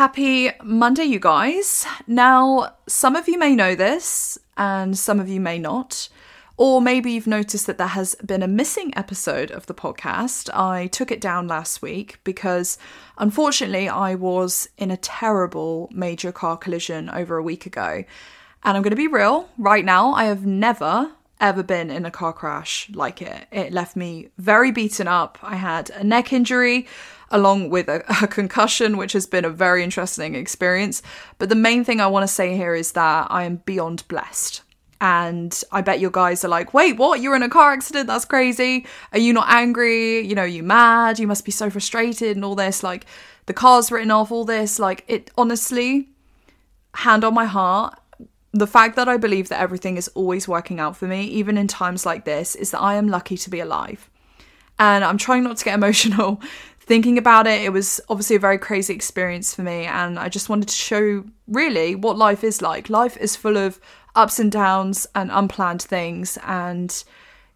Happy Monday, you guys. Now, some of you may know this, and some of you may not. Or maybe you've noticed that there has been a missing episode of the podcast. I took it down last week because unfortunately I was in a terrible major car collision over a week ago. And I'm going to be real, right now, I have never ever been in a car crash like it. It left me very beaten up. I had a neck injury along with a, a, concussion, which has been a very interesting experience. But the main thing I want to say here is that I am beyond blessed. And I bet your guys are like, wait, what? You're in a car accident? That's crazy. Are you not angry? You know, you mad? You must be so frustrated and all this. Like, the car's written off, all this. Like, it honestly, hand on my heart, the fact that I believe that everything is always working out for me, even in times like this, is that I am lucky to be alive. And I'm trying not to get emotional thinking about it. It was obviously a very crazy experience for me. And I just wanted to show really what life is like. Life is full of ups and downs and unplanned things. And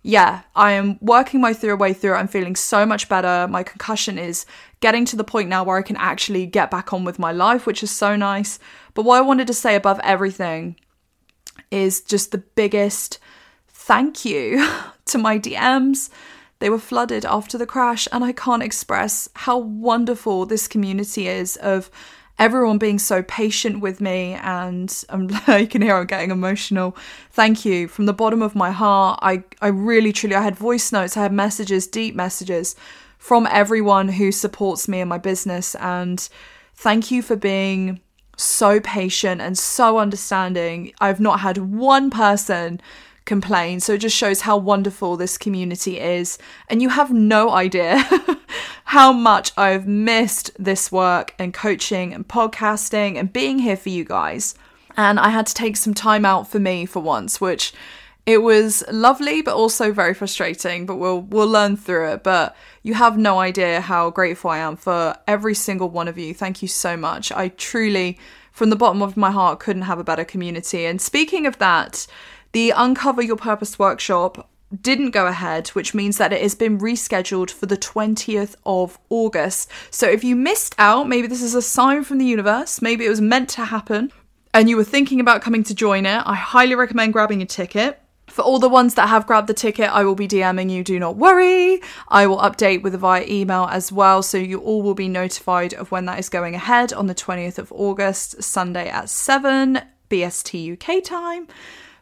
yeah, I am working my through way through. I'm feeling so much better. My concussion is getting to the point now where I can actually get back on with my life, which is so nice. But what I wanted to say above everything is just the biggest thank you to my DMs. They were flooded after the crash, and I can't express how wonderful this community is of everyone being so patient with me. And I'm, you can hear I'm getting emotional. Thank you from the bottom of my heart. I, I really, truly, I had voice notes, I had messages, deep messages from everyone who supports me and my business. And thank you for being so patient and so understanding. I've not had one person complain. So it just shows how wonderful this community is. And you have no idea how much I've missed this work and coaching and podcasting and being here for you guys. And I had to take some time out for me for once, which it was lovely but also very frustrating, but we'll we'll learn through it. But you have no idea how grateful I am for every single one of you. Thank you so much. I truly from the bottom of my heart couldn't have a better community. And speaking of that, the Uncover Your Purpose workshop didn't go ahead, which means that it has been rescheduled for the 20th of August. So if you missed out, maybe this is a sign from the universe, maybe it was meant to happen, and you were thinking about coming to join it, I highly recommend grabbing a ticket. For all the ones that have grabbed the ticket, I will be DMing you, do not worry. I will update with via email as well, so you all will be notified of when that is going ahead on the 20th of August, Sunday at 7 BST UK time.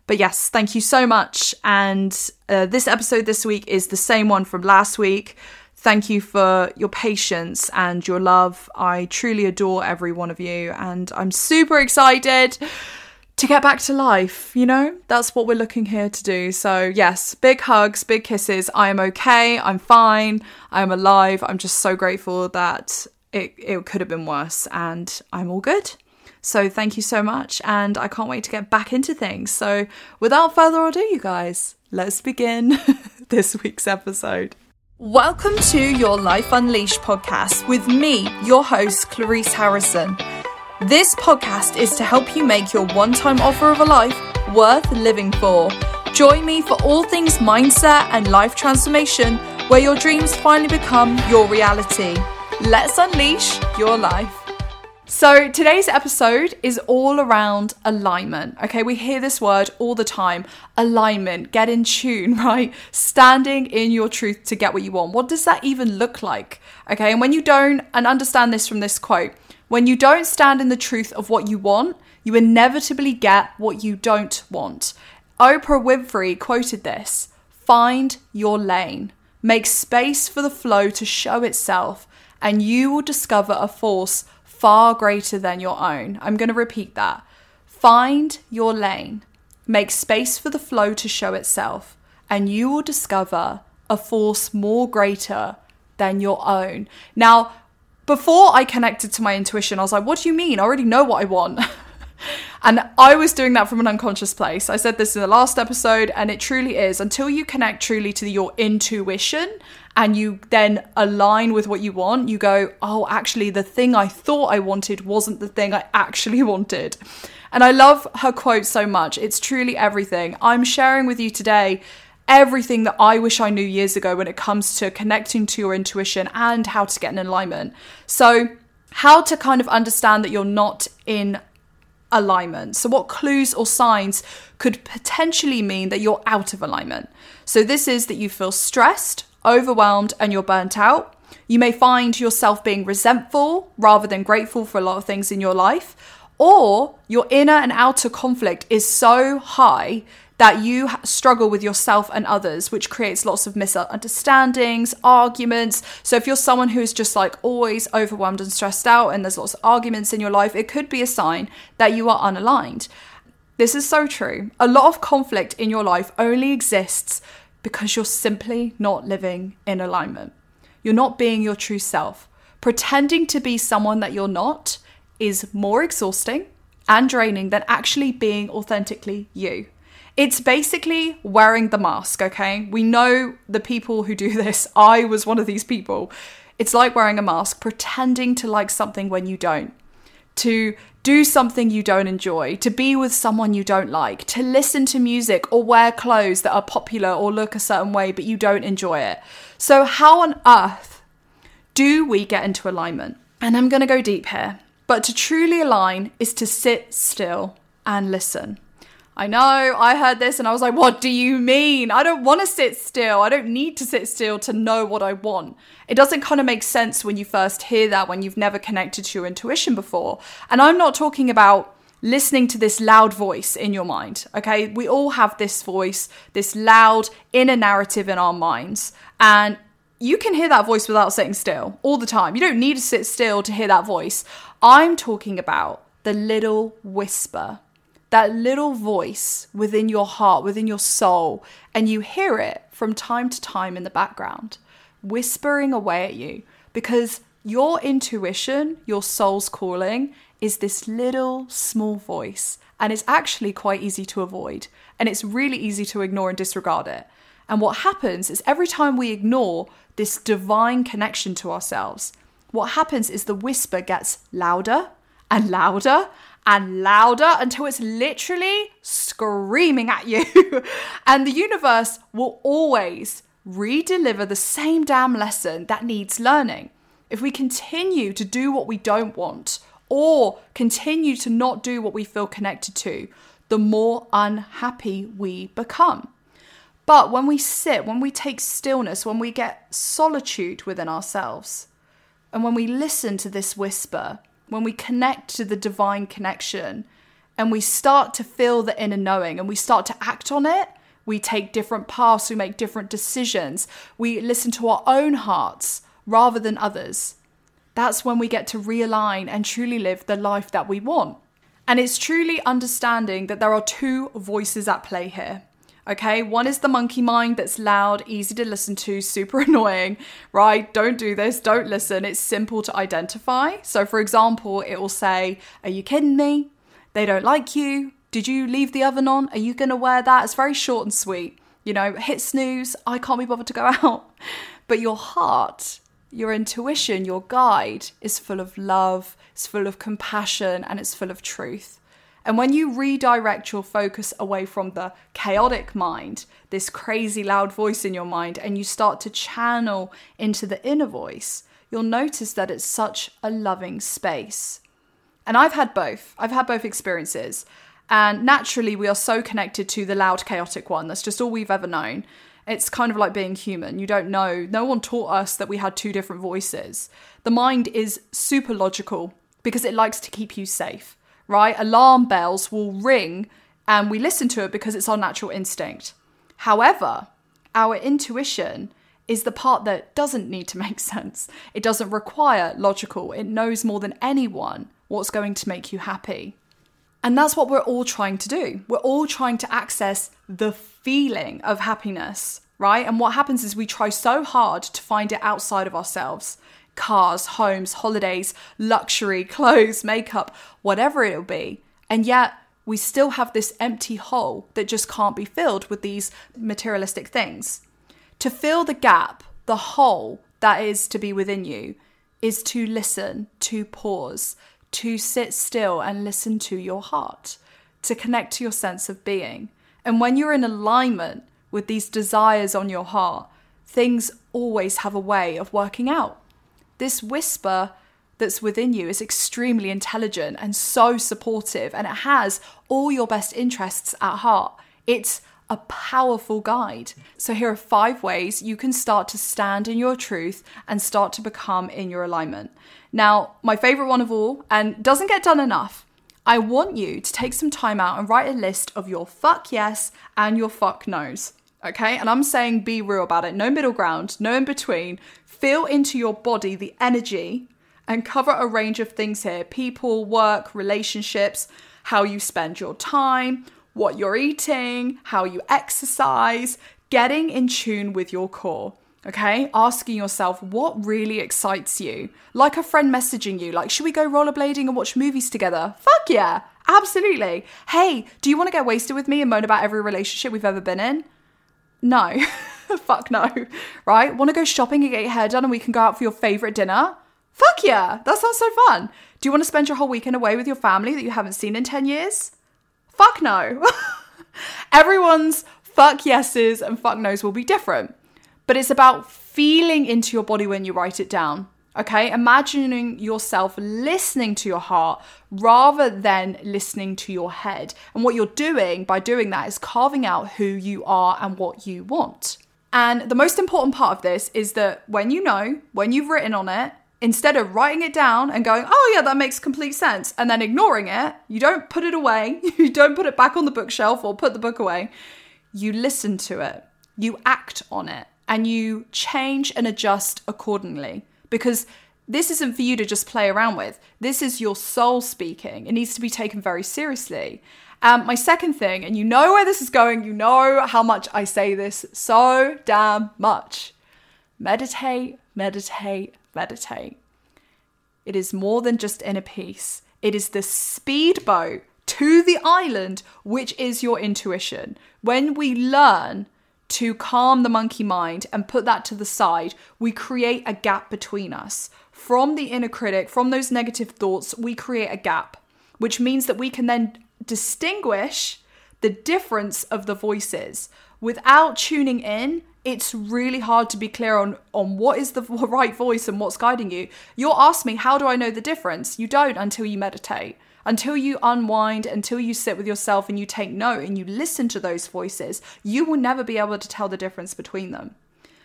But yes, thank you so much. And uh, this episode this week is the same one from last week. Thank you for your patience and your love. I truly adore every one of you, and I'm super excited to get back to life, you know? That's what we're looking here to do. So, yes, big hugs, big kisses. I am okay. I'm fine. I am alive. I'm just so grateful that it, it could have been worse, and I'm all good. So, thank you so much, and I can't wait to get back into things. So, without further ado, you guys, let's begin this week's episode. Welcome to your Life Unleashed podcast with me, your host, Clarice Harrison. This podcast is to help you make your one time offer of a life worth living for. Join me for all things mindset and life transformation, where your dreams finally become your reality. Let's unleash your life. So, today's episode is all around alignment. Okay, we hear this word all the time alignment, get in tune, right? Standing in your truth to get what you want. What does that even look like? Okay, and when you don't, and understand this from this quote, when you don't stand in the truth of what you want, you inevitably get what you don't want. Oprah Winfrey quoted this Find your lane, make space for the flow to show itself, and you will discover a force far greater than your own. I'm going to repeat that. Find your lane, make space for the flow to show itself, and you will discover a force more greater than your own. Now, before I connected to my intuition, I was like, what do you mean? I already know what I want. and I was doing that from an unconscious place. I said this in the last episode, and it truly is until you connect truly to your intuition and you then align with what you want, you go, oh, actually, the thing I thought I wanted wasn't the thing I actually wanted. And I love her quote so much. It's truly everything. I'm sharing with you today everything that I wish I knew years ago when it comes to connecting to your intuition and how to get in alignment. So, how to kind of understand that you're not in alignment. So, what clues or signs could potentially mean that you're out of alignment? So, this is that you feel stressed, overwhelmed, and you're burnt out. You may find yourself being resentful rather than grateful for a lot of things in your life, or your inner and outer conflict is so high that you struggle with yourself and others, which creates lots of misunderstandings, arguments. So, if you're someone who's just like always overwhelmed and stressed out, and there's lots of arguments in your life, it could be a sign that you are unaligned. This is so true. A lot of conflict in your life only exists because you're simply not living in alignment. You're not being your true self. Pretending to be someone that you're not is more exhausting and draining than actually being authentically you. It's basically wearing the mask, okay? We know the people who do this. I was one of these people. It's like wearing a mask, pretending to like something when you don't, to do something you don't enjoy, to be with someone you don't like, to listen to music or wear clothes that are popular or look a certain way but you don't enjoy it. So, how on earth do we get into alignment? And I'm going to go deep here. But to truly align is to sit still and listen. I know, I heard this and I was like, what do you mean? I don't want to sit still. I don't need to sit still to know what I want. It doesn't kind of make sense when you first hear that, when you've never connected to your intuition before. And I'm not talking about listening to this loud voice in your mind, okay? We all have this voice, this loud inner narrative in our minds. And you can hear that voice without sitting still all the time. You don't need to sit still to hear that voice. I'm talking about the little whisper that little voice within your heart, within your soul, and you hear it from time to time in the background, whispering away at you because your intuition, your soul's calling, is this little small voice. And it's actually quite easy to avoid. And it's really easy to ignore and disregard it. And what happens is every time we ignore this divine connection to ourselves, what happens is the whisper gets louder and louder and louder until it's literally screaming at you. and the universe will always re deliver the same damn lesson that needs learning. If we continue to do what we don't want or continue to not do what we feel connected to, the more unhappy we become. But when we sit, when we take stillness, when we get solitude within ourselves, and when we listen to this whisper, when we connect to the divine connection and we start to feel the inner knowing and we start to act on it, we take different paths, we make different decisions, we listen to our own hearts rather than others. That's when we get to realign and truly live the life that we want. And it's truly understanding that there are two voices at play here. Okay, one is the monkey mind that's loud, easy to listen to, super annoying, right? Don't do this, don't listen. It's simple to identify. So, for example, it will say, Are you kidding me? They don't like you. Did you leave the oven on? Are you going to wear that? It's very short and sweet. You know, hit snooze. I can't be bothered to go out. But your heart, your intuition, your guide is full of love, it's full of compassion, and it's full of truth. And when you redirect your focus away from the chaotic mind, this crazy loud voice in your mind, and you start to channel into the inner voice, you'll notice that it's such a loving space. And I've had both. I've had both experiences. And naturally, we are so connected to the loud, chaotic one. That's just all we've ever known. It's kind of like being human. You don't know. No one taught us that we had two different voices. The mind is super logical because it likes to keep you safe right? Alarm bells will ring and we listen to it because it's our natural instinct. However, our intuition is the part that doesn't need to make sense. It doesn't require logical. It knows more than anyone what's going to make you happy. And that's what we're all trying to do. We're all trying to access the feeling of happiness, right? And what happens is we try so hard to find it outside of ourselves cars, homes, holidays, luxury, clothes, makeup, whatever it'll be. And yet, we still have this empty hole that just can't be filled with these materialistic things. To fill the gap, the hole that is to be within you, is to listen, to pause, to sit still and listen to your heart, to connect to your sense of being. And when you're in alignment with these desires on your heart, things always have a way of working out this whisper that's within you is extremely intelligent and so supportive, and it has all your best interests at heart. It's a powerful guide. So, here are five ways you can start to stand in your truth and start to become in your alignment. Now, my favorite one of all, and doesn't get done enough, I want you to take some time out and write a list of your fuck yes and your fuck no's. Okay, and I'm saying be real about it, no middle ground, no in between. Feel into your body the energy and cover a range of things here people, work, relationships, how you spend your time, what you're eating, how you exercise, getting in tune with your core. Okay, asking yourself what really excites you. Like a friend messaging you, like, should we go rollerblading and watch movies together? Fuck yeah, absolutely. Hey, do you want to get wasted with me and moan about every relationship we've ever been in? No. Fuck no. Right? Want to go shopping and get your hair done and we can go out for your favorite dinner? Fuck yeah. That sounds so fun. Do you want to spend your whole weekend away with your family that you haven't seen in 10 years? Fuck no. Everyone's fuck yeses and fuck nos will be different. But it's about feeling into your body when you write it down. Okay, imagining yourself listening to your heart rather than listening to your head. And what you're doing by doing that is carving out who you are and what you want. And the most important part of this is that when you know, when you've written on it, instead of writing it down and going, oh, yeah, that makes complete sense, and then ignoring it, you don't put it away, you don't put it back on the bookshelf or put the book away. You listen to it, you act on it, and you change and adjust accordingly because this isn't for you to just play around with. This is your soul speaking. It needs to be taken very seriously. Um, my second thing, and you know where this is going, you know how much I say this so damn much. Meditate, meditate, meditate. It is more than just inner peace, it is the speedboat to the island, which is your intuition. When we learn to calm the monkey mind and put that to the side, we create a gap between us. From the inner critic, from those negative thoughts, we create a gap, which means that we can then distinguish the difference of the voices. Without tuning in, it's really hard to be clear on, on what is the right voice and what's guiding you. You'll ask me, how do I know the difference? You don't until you meditate until you unwind, until you sit with yourself and you take note and you listen to those voices, you will never be able to tell the difference between them.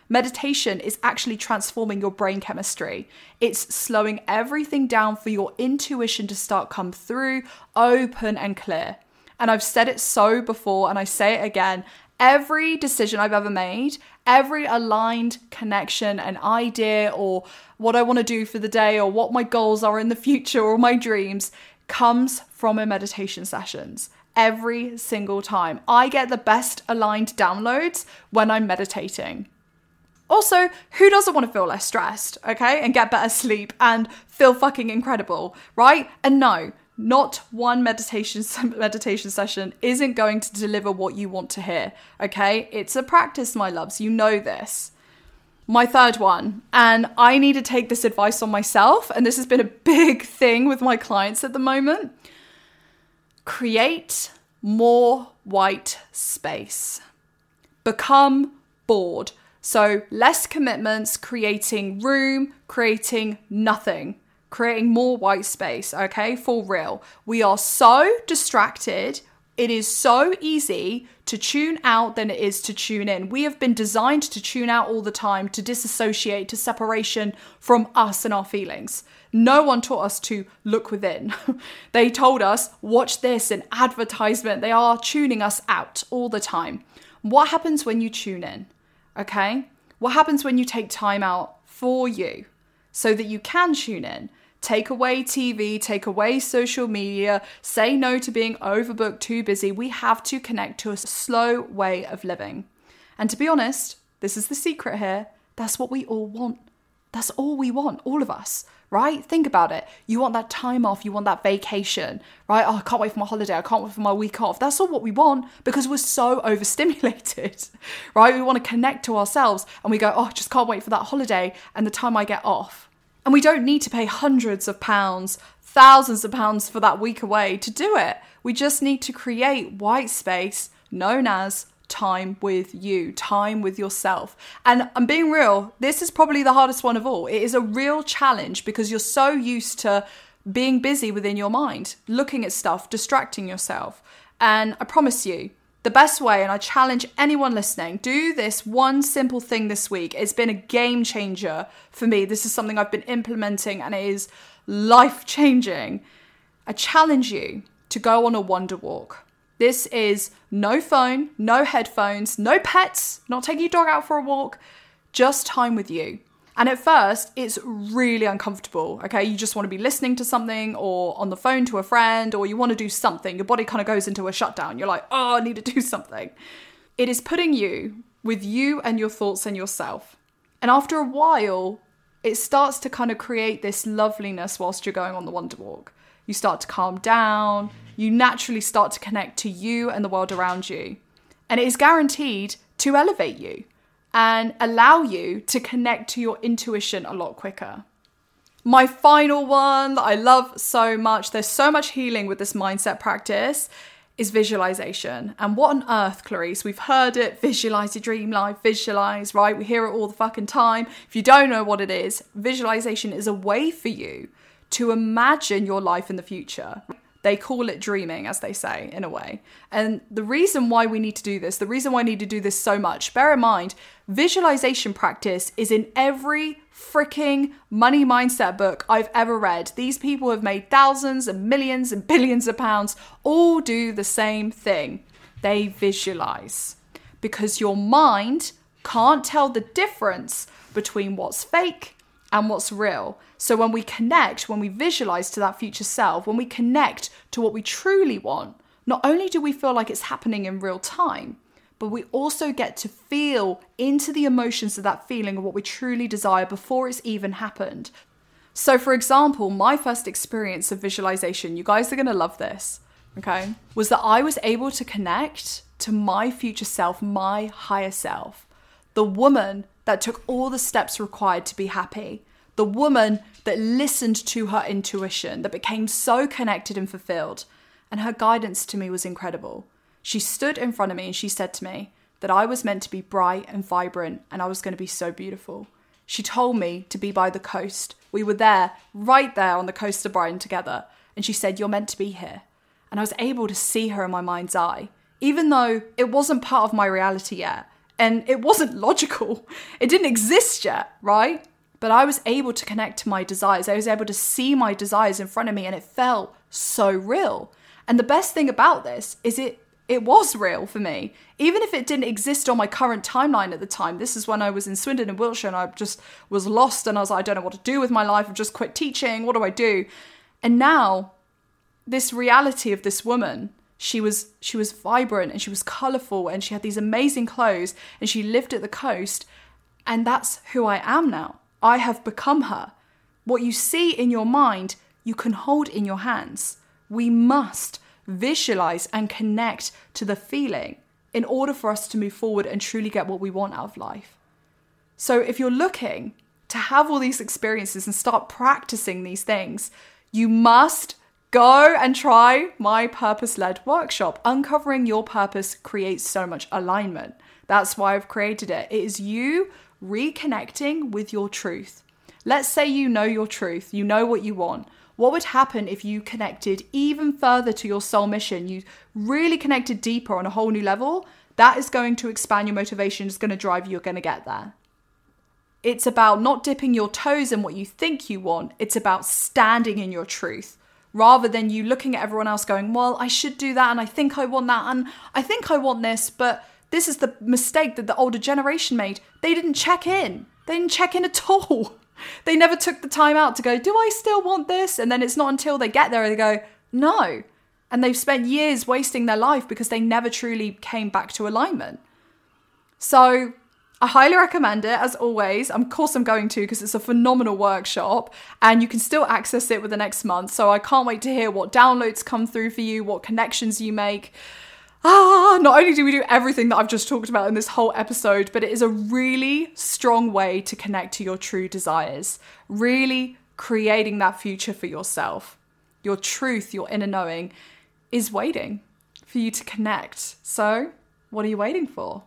Meditation is actually transforming your brain chemistry. It's slowing everything down for your intuition to start come through open and clear. And I've said it so before and I say it again. Every decision I've ever made, every aligned connection, an idea, or what I want to do for the day, or what my goals are in the future, or my dreams, comes from my meditation sessions every single time. I get the best aligned downloads when I'm meditating. Also, who doesn't want to feel less stressed, okay, and get better sleep and feel fucking incredible, right? And no, not one meditation meditation session isn't going to deliver what you want to hear, okay? It's a practice, my loves. You know this my third one, and I need to take this advice on myself, and this has been a big thing with my clients at the moment. Create more white space. Become bored. So, less commitments, creating room, creating nothing, creating more white space, okay? For real. We are so distracted it is so easy to tune out than it is to tune in. We have been designed to tune out all the time, to disassociate, to separation from us and our feelings. No one taught us to look within. they told us, watch this, an advertisement. They are tuning us out all the time. What happens when you tune in? Okay? What happens when you take time out for you so that you can tune in? Take away TV, take away social media, say no to being overbooked, too busy. We have to connect to a slow way of living. And to be honest, this is the secret here. That's what we all want. That's all we want, all of us, right? Think about it. You want that time off, you want that vacation, right? Oh, I can't wait for my holiday, I can't wait for my week off. That's all what we want because we're so overstimulated, right? We want to connect to ourselves and we go, oh, I just can't wait for that holiday and the time I get off. And we don't need to pay hundreds of pounds, thousands of pounds for that week away to do it. We just need to create white space known as time with you, time with yourself. And I'm being real, this is probably the hardest one of all. It is a real challenge because you're so used to being busy within your mind, looking at stuff, distracting yourself. And I promise you, the best way, and I challenge anyone listening, do this one simple thing this week. It's been a game changer for me. This is something I've been implementing and it is life changing. I challenge you to go on a wonder walk. This is no phone, no headphones, no pets, not taking your dog out for a walk, just time with you. And at first, it's really uncomfortable. Okay, you just want to be listening to something or on the phone to a friend, or you want to do something. Your body kind of goes into a shutdown. You're like, oh, I need to do something. It is putting you with you and your thoughts and yourself. And after a while, it starts to kind of create this loveliness whilst you're going on the Wonder Walk. You start to calm down, you naturally start to connect to you and the world around you. And it is guaranteed to elevate you and allow you to connect to your intuition a lot quicker. My final one that I love so much, there's so much healing with this mindset practice, is visualization. And what on earth, Clarice? We've heard it visualize your dream life, visualize, right? We hear it all the fucking time. If you don't know what it is, visualization is a way for you to imagine your life in the future. They call it dreaming, as they say, in a way. And the reason why we need to do this, the reason why I need to do this so much, bear in mind, visualization practice is in every freaking money mindset book I've ever read. These people have made thousands and millions and billions of pounds, all do the same thing. They visualize. Because your mind can't tell the difference between what's fake and what's real. So when we connect, when we visualize to that future self, when we connect to what we truly want, not only do we feel like it's happening in real time, but we also get to feel into the emotions of that feeling of what we truly desire before it's even happened. So, for example, my first experience of visualization, you guys are gonna love this, okay, was that I was able to connect to my future self, my higher self, the woman that took all the steps required to be happy, the woman that listened to her intuition, that became so connected and fulfilled. And her guidance to me was incredible. She stood in front of me and she said to me that I was meant to be bright and vibrant and I was going to be so beautiful. She told me to be by the coast. We were there, right there on the coast of Brighton together. And she said, You're meant to be here. And I was able to see her in my mind's eye, even though it wasn't part of my reality yet. And it wasn't logical. It didn't exist yet, right? But I was able to connect to my desires. I was able to see my desires in front of me and it felt so real. And the best thing about this is it it was real for me. Even if it didn't exist on my current timeline at the time. This is when I was in Swindon in Wiltshire and I just was lost and I was like, I don't know what to do with my life. I've just quit teaching. What do I do? And now this reality of this woman she was she was vibrant and she was colorful and she had these amazing clothes and she lived at the coast and that's who I am now. I have become her. What you see in your mind, you can hold in your hands. We must visualize and connect to the feeling in order for us to move forward and truly get what we want out of life. So, if you're looking to have all these experiences and start practicing these things, you must go and try my purpose led workshop. Uncovering your purpose creates so much alignment. That's why I've created it. It is you reconnecting with your truth. Let's say you know your truth, you know what you want. What would happen if you connected even further to your soul mission? You really connected deeper on a whole new level? That is going to expand your motivation, it's going to drive you, you're going to get there. It's about not dipping your toes in what you think you want, it's about standing in your truth rather than you looking at everyone else going, Well, I should do that, and I think I want that, and I think I want this, but this is the mistake that the older generation made. They didn't check in. They didn't check in at all. They never took the time out to go, do I still want this? And then it's not until they get there they go, no. And they've spent years wasting their life because they never truly came back to alignment. So I highly recommend it as always. Of course, I'm going to because it's a phenomenal workshop and you can still access it with the next month. So I can't wait to hear what downloads come through for you, what connections you make ah, not only do we do everything that I've just talked about in this whole episode, but it is a really strong way to connect to your true desires, really creating that future for yourself. Your truth, your inner knowing is waiting for you to connect. So What are you waiting for?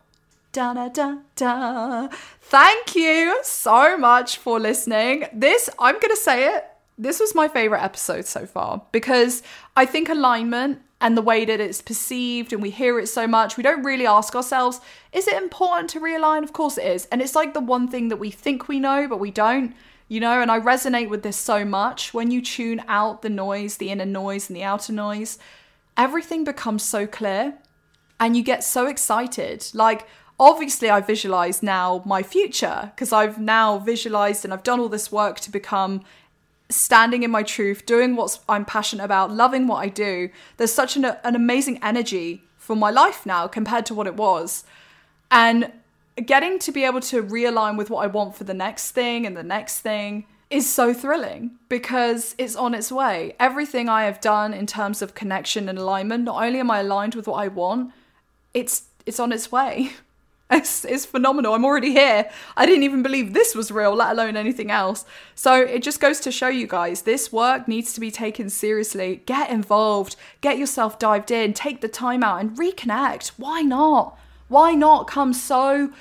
Da da da da. Thank you so much for listening. This, I'm going to say it, this was my favorite episode so far because I think alignment and the way that it's perceived and we hear it so much, we don't really ask ourselves, is it important to realign? Of course it is. And it's like the one thing that we think we know, but we don't, you know, and I resonate with this so much. When you tune out the noise, the inner noise and the outer noise, everything becomes so clear and you get so excited. Like, obviously, I visualize now my future because I've now visualized and I've done all this work to become standing in my truth, doing what I'm passionate about, loving what I do, there's such an, an amazing energy for my life now compared to what it was. And getting to be able to realign with what I want for the next thing and the next thing is so thrilling because it's on its way. Everything I have done in terms of connection and alignment, not only am I aligned with what I want, it's it's on its way. It's, it's phenomenal. I'm already here. I didn't even believe this was real, let alone anything else. So it just goes to show you guys this work needs to be taken seriously. Get involved, get yourself dived in, take the time out and reconnect. Why not? Why not come so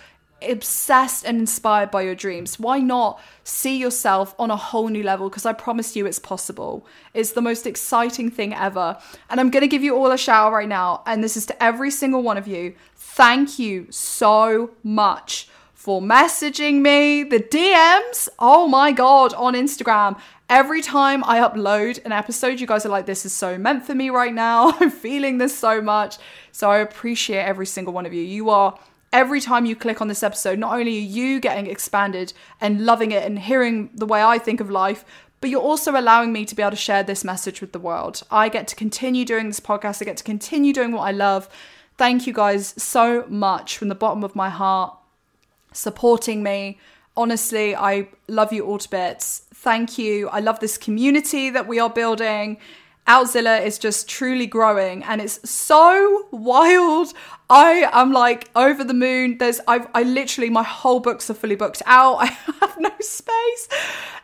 obsessed and inspired by your dreams? Why not see yourself on a whole new level? Because I promise you it's possible. It's the most exciting thing ever. And I'm going to give you all a shout right now. And this is to every single one of you. Thank you so much for messaging me, the DMs. Oh my God, on Instagram. Every time I upload an episode, you guys are like, this is so meant for me right now. I'm feeling this so much. So I appreciate every single one of you. You are every time you click on this episode, not only are you getting expanded and loving it and hearing the way I think of life, but you're also allowing me to be able to share this message with the world. I get to continue doing this podcast, I get to continue doing what I love. Thank you guys so much from the bottom of my heart, supporting me. Honestly, I love you all to bits. Thank you. I love this community that we are building. Outzilla is just truly growing and it's so wild. I am like over the moon. There's I've I literally my whole books are fully booked out. I have no space.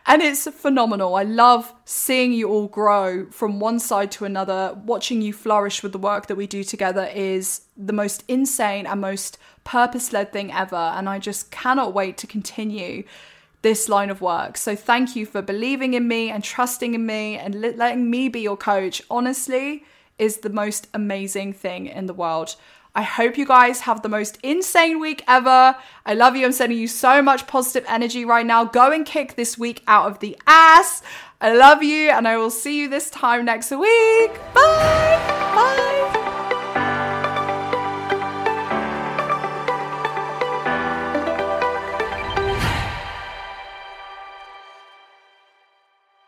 And it's phenomenal. I love seeing you all grow from one side to another. Watching you flourish with the work that we do together is the most insane and most purpose-led thing ever and I just cannot wait to continue this line of work. So thank you for believing in me and trusting in me and letting me be your coach. Honestly, is the most amazing thing in the world. I hope you guys have the most insane week ever. I love you. I'm sending you so much positive energy right now. Go and kick this week out of the ass. I love you, and I will see you this time next week. Bye. Bye.